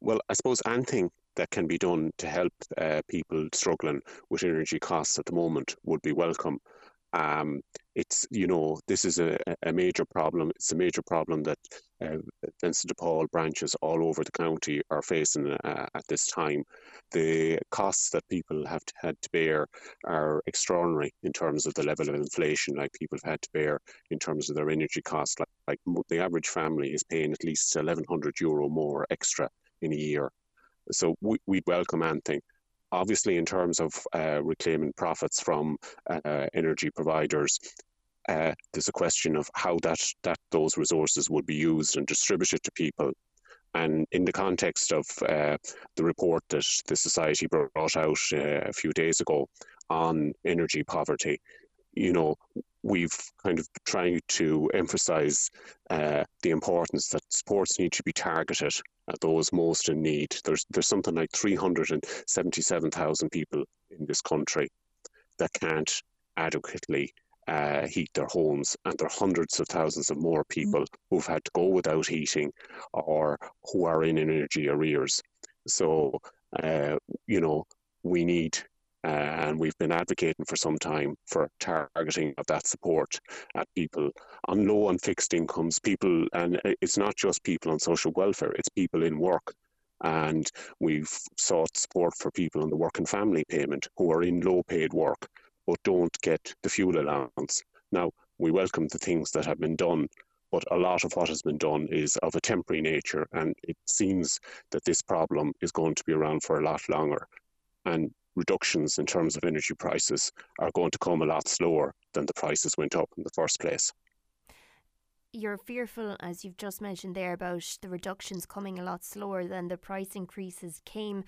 Well, I suppose anything that can be done to help uh, people struggling with energy costs at the moment would be welcome. Um, it's you know this is a, a major problem. It's a major problem that uh, Vincent de Paul branches all over the county are facing uh, at this time. The costs that people have to, had to bear are extraordinary in terms of the level of inflation. Like people have had to bear in terms of their energy costs. Like, like the average family is paying at least eleven hundred euro more extra in a year. So we, would welcome anything obviously, in terms of uh, reclaiming profits from uh, energy providers, uh, there's a question of how that, that those resources would be used and distributed to people. And in the context of uh, the report that the Society brought out uh, a few days ago on energy poverty, you know, we've kind of tried to emphasize uh, the importance that sports need to be targeted at those most in need. There's there's something like 377,000 people in this country that can't adequately uh, heat their homes, and there are hundreds of thousands of more people mm. who've had to go without heating or who are in energy arrears. So, uh, you know, we need Uh, and we've been advocating for some time for targeting of that support at people on low and fixed incomes, people, and it's not just people on social welfare, it's people in work. And we've sought support for people on the work and family payment who are in low paid work but don't get the fuel allowance. Now, we welcome the things that have been done, but a lot of what has been done is of a temporary nature, and it seems that this problem is going to be around for a lot longer. And reductions in terms of energy prices are going to come a lot slower than the prices went up in the first place. You're fearful, as you've just mentioned there, about the reductions coming a lot slower than the price increases came.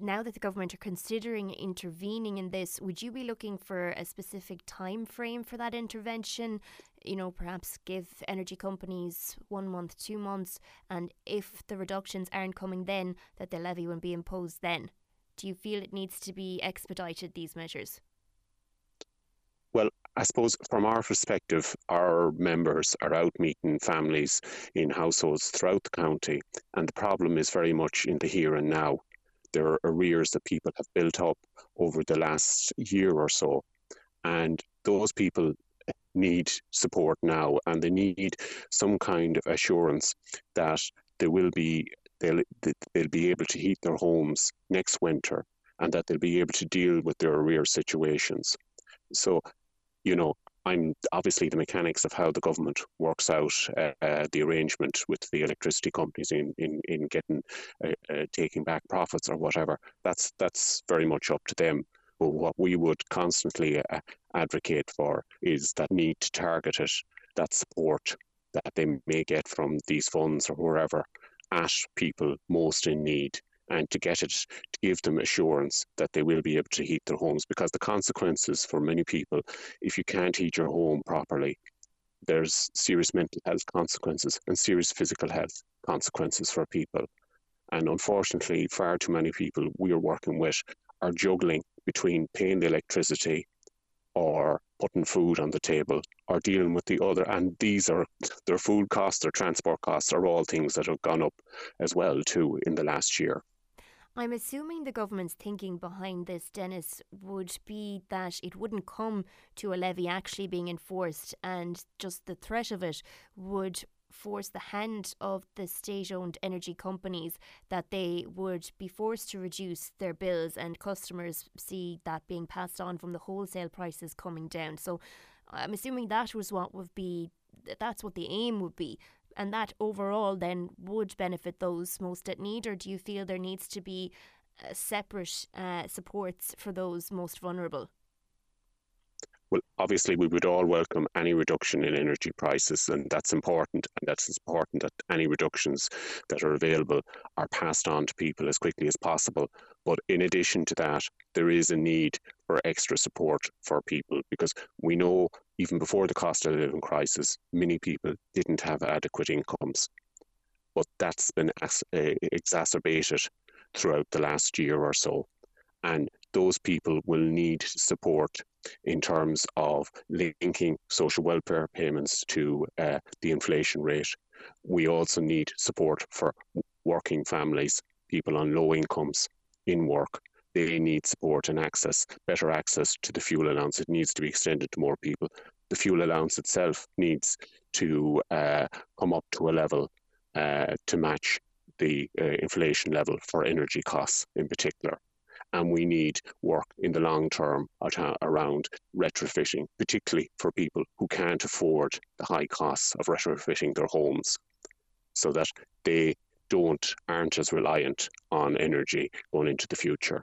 Now that the government are considering intervening in this, would you be looking for a specific time frame for that intervention? You know, perhaps give energy companies one month, two months, and if the reductions aren't coming then, that the levy will be imposed then do you feel it needs to be expedited, these measures? Well, I suppose from our perspective, our members are out meeting families in households throughout the county, and the problem is very much in the here and now. There are arrears that people have built up over the last year or so, and those people need support now, and they need some kind of assurance that there will be they'll they'll be able to heat their homes next winter and that they'll be able to deal with their arrear situations. So, you know, I'm obviously the mechanics of how the government works out uh, uh, the arrangement with the electricity companies in in, in getting uh, uh taking back profits or whatever. That's that's very much up to them. But what we would constantly uh, advocate for is that need to target it, that support that they may get from these funds or wherever at people most in need and to get it to give them assurance that they will be able to heat their homes because the consequences for many people if you can't heat your home properly there's serious mental health consequences and serious physical health consequences for people. And unfortunately far too many people we are working with are juggling between paying the electricity or putting food on the table or dealing with the other. And these are their food costs, their transport costs are all things that have gone up as well too in the last year. I'm assuming the government's thinking behind this, Dennis, would be that it wouldn't come to a levy actually being enforced and just the threat of it would force the hand of the state owned energy companies that they would be forced to reduce their bills and customers see that being passed on from the wholesale prices coming down. So I'm assuming that was what would be that's what the aim would be. And that overall then would benefit those most at need, or do you feel there needs to be uh, separate uh, supports for those most vulnerable? Well, obviously, we would all welcome any reduction in energy prices, and that's important. And that's important that any reductions that are available are passed on to people as quickly as possible. But in addition to that, there is a need for extra support for people because we know even before the cost of living crisis, many people didn't have adequate incomes. But that's been eh, exacerbated throughout the last year or so. And those people will need support in terms of linking social welfare payments to uh, the inflation rate. We also need support for working families, people on low incomes in work. They need support and access, better access to the fuel allowance. It needs to be extended to more people. The fuel allowance itself needs to uh, come up to a level uh, to match the uh, inflation level for energy costs in particular and we need work in the long term uh, around retrofitting, particularly for people who can't afford the high costs of retrofitting their homes, so that they don't aren't as reliant on energy going into the future.